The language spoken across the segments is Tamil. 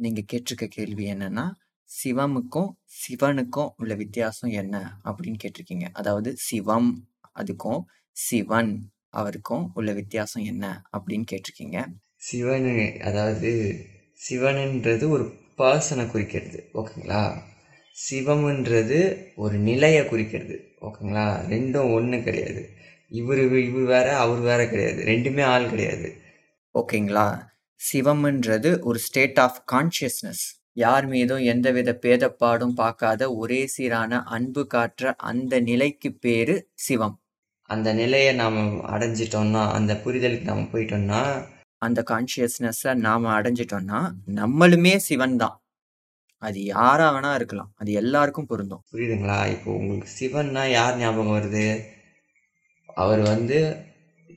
நீங்க கேட்டிருக்க கேள்வி என்னன்னா, சிவமுக்கும், சிவனுக்கும் உள்ள வித்தியாசம் என்ன? அப்படின்னு கேட்டிருக்கீங்க. அதாவது சிவம் அதுக்கும், சிவன் அவருக்கும் உள்ள வித்தியாசம் என்ன? அப்படின்னு கேட்டிருக்கீங்க. சிவனு அதாவது சிவனுன்றது ஒரு பர்சனை குறிக்கிறது ஓகேங்களா சிவம்ன்றது ஒரு நிலையை குறிக்கிறது ஓகேங்களா ரெண்டும் ஒன்று கிடையாது இவர் இவர் வேற அவர் வேற கிடையாது ரெண்டுமே ஆள் கிடையாது ஓகேங்களா? சிவம்ன்றது ஒரு ஸ்டேட் ஆஃப் கான்ஷியஸ்னஸ். யார் மீதும் எந்தவித பேதப்பாடும் பார்க்காத ஒரே சீரான அன்பு காட்டுற அந்த நிலைக்கு பேரு சிவம். அந்த நிலையை நாம் அடைஞ்சிட்டோம்னா அந்த புரிதலுக்கு நாம் போயிட்டோம்னா அந்த கான்ஷியஸ்னஸ நாம அடைஞ்சிட்டோம்னா, நம்மளுமே சிவன் தான். அது யாரா வேணா இருக்கலாம். அது எல்லாருக்கும் பொருந்தும். புரியுதுங்களா இப்போ உங்களுக்கு சிவன்னா யார் ஞாபகம் வருது அவர் வந்து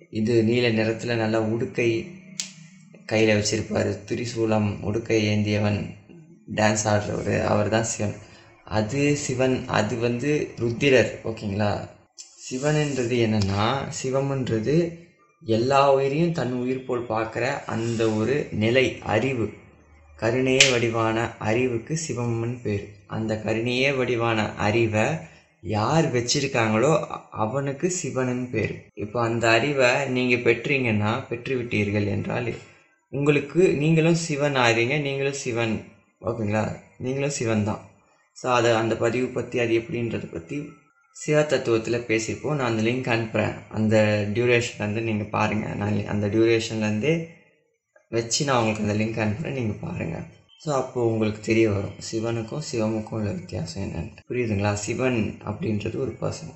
இது நீல நிறத்தில் நல்லா உடுக்கை கையில் வச்சுருப்பார். திரிசூலம் உடுக்கை ஏந்தியவன் டான்ஸ் ஆடுறவர். அவர் தான் சிவன். அது சிவன் அது வந்து ருத்திரர் ஓகேங்களா? சிவன்ன்றது என்னென்னா சிவம்ன்றது எல்லா உயிரையும் தன் உயிர் போல் பார்க்குற அந்த ஒரு நிலை அறிவு. கருணையே வடிவான அறிவுக்கு சிவம்னு பேர். அந்த கருணையே வடிவான அறிவை யார் வச்சிருக்காங்களோ அவனுக்கு சிவனுன்னு பேர். இப்போ அந்த அறிவை நீங்கள் பெற்றீங்கன்னா பெற்றுவிட்டீர்கள் என்றால் உங்களுக்கு நீங்களும் சிவன் ஆகிறீங்க நீங்களும் சிவன் ஓகேங்களா? நீங்களும் சிவன் தான். ஸோ அதை அந்த பதிவு பற்றி அது எப்படின்றத பற்றி சிவ தத்துவத்தில் பேசியிருப்போம் நான் அந்த லிங்க் அனுப்புகிறேன் அந்த டியூரேஷன்லேருந்து நீங்கள் பாருங்கள் நான் அந்த டியூரேஷன்லேருந்தே வச்சு நான் உங்களுக்கு அந்த லிங்க் அனுப்புகிறேன் நீங்கள் பாருங்கள் ஸோ அப்போது உங்களுக்கு தெரிய வரும். சிவனுக்கும் சிவமுக்கும் உள்ள வித்தியாசம் என்னென்னு. புரியுதுங்களா? சிவன் அப்படின்றது ஒரு பர்சன்